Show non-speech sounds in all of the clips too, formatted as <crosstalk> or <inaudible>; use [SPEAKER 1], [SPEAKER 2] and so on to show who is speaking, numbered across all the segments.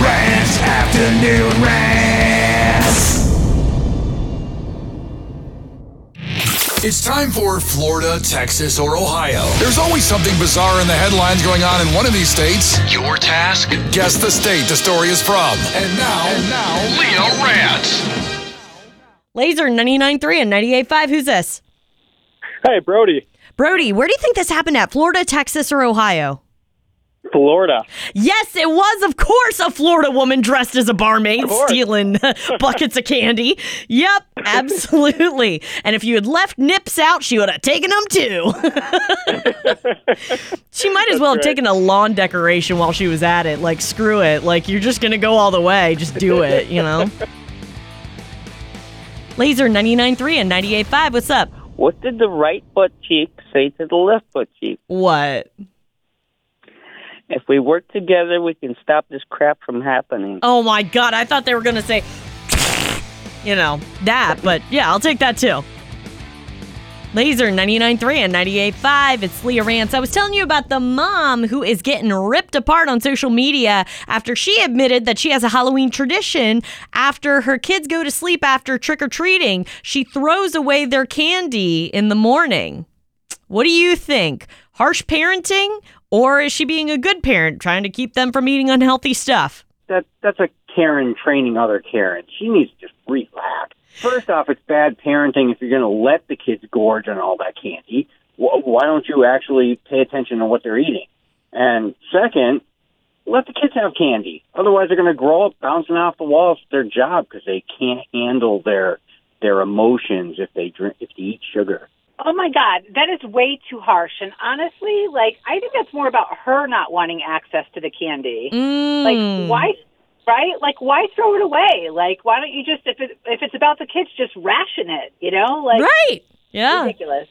[SPEAKER 1] Ranch Afternoon Rant. It's time for Florida, Texas, or Ohio. There's always something bizarre in the headlines going on in one of these states. Your task? Guess the state the story is from. And now, and now, Leo Rants.
[SPEAKER 2] Laser 99.3 and 98.5. Who's this?
[SPEAKER 3] Hey, Brody,
[SPEAKER 2] Brody, where do you think this happened at? Florida, Texas, or Ohio?
[SPEAKER 3] Florida.
[SPEAKER 2] Yes, it was, of course, a Florida woman dressed as a barmaid stealing <laughs> buckets of candy. Yep, absolutely. and if you had left nips out, she would have taken them too. <laughs> she might as well have taken a lawn decoration while she was at it. Like, screw it. Like, you're just going to go all the way. Just do it, you know? <laughs> Laser 99.3 and 98.5. What's up?
[SPEAKER 4] What did the right butt cheek say to the left butt cheek?
[SPEAKER 2] What?
[SPEAKER 4] If we work together, we can stop this crap from happening.
[SPEAKER 2] Oh my god, I thought they were gonna say, you know, that, but yeah, I'll take that too. Laser 99.3 and 98.5. It's Leah Rance. I was telling you about the mom who is getting ripped apart on social media after she admitted that she has a Halloween tradition. After her kids go to sleep after trick or treating, she throws away their candy in the morning. What do you think? Harsh parenting? Or is she being a good parent, trying to keep them from eating unhealthy stuff?
[SPEAKER 5] that that's a Karen training other Karens. She needs to just relax. First off, it's bad parenting if you're going to let the kids gorge on all that candy. Why don't you actually pay attention to what they're eating? And second, let the kids have candy. Otherwise, they're going to grow up bouncing off the walls. It's their job because they can't handle their their emotions if they drink if they eat sugar.
[SPEAKER 6] Oh my God, that is way too harsh. And honestly, like, I think that's more about her not wanting access to the candy.
[SPEAKER 2] Mm.
[SPEAKER 6] Like, why, right? Like, why throw it away? Like, why don't you just, if it if it's about the kids, just ration it? You know, like,
[SPEAKER 2] Right. Yeah.
[SPEAKER 6] ridiculous.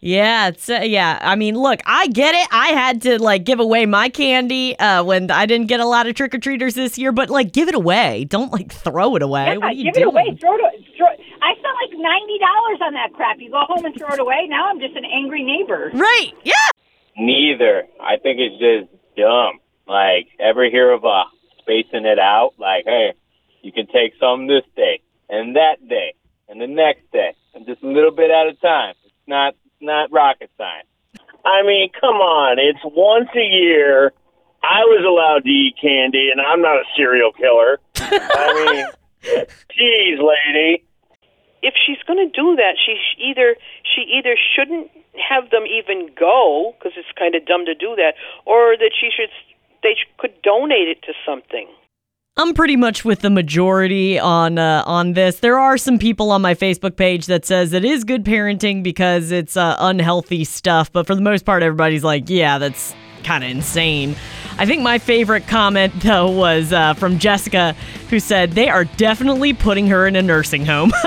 [SPEAKER 2] Yeah. It's uh, yeah. I mean, look, I get it. I had to like give away my candy uh, when I didn't get a lot of trick or treaters this year, but like give it away. Don't like throw it away.
[SPEAKER 6] Yeah,
[SPEAKER 2] what are you
[SPEAKER 6] give
[SPEAKER 2] doing?
[SPEAKER 6] it away. Throw it. Throw. I spent like ninety dollars on that crap. You go home and throw it away. Now I'm just an angry neighbor.
[SPEAKER 2] Right. Yeah.
[SPEAKER 7] Neither. I think it's just dumb. Like, ever hear of uh, spacing it out? Like, hey, you can take some this day and that day and the next day, and just a little bit at a time. It's not it's not rocket science.
[SPEAKER 3] I mean, come on. It's once a year. I was allowed to eat candy, and I'm not a serial killer. I mean, <laughs> geez, lady.
[SPEAKER 8] If she's going to do that, she either she either shouldn't have them even go because it's kind of dumb to do that, or that she should they could donate it to something.
[SPEAKER 2] I'm pretty much with the majority on uh, on this. There are some people on my Facebook page that says it is good parenting because it's uh, unhealthy stuff, but for the most part, everybody's like, yeah, that's kind of insane. I think my favorite comment though was uh, from Jessica, who said they are definitely putting her in a nursing home. <laughs>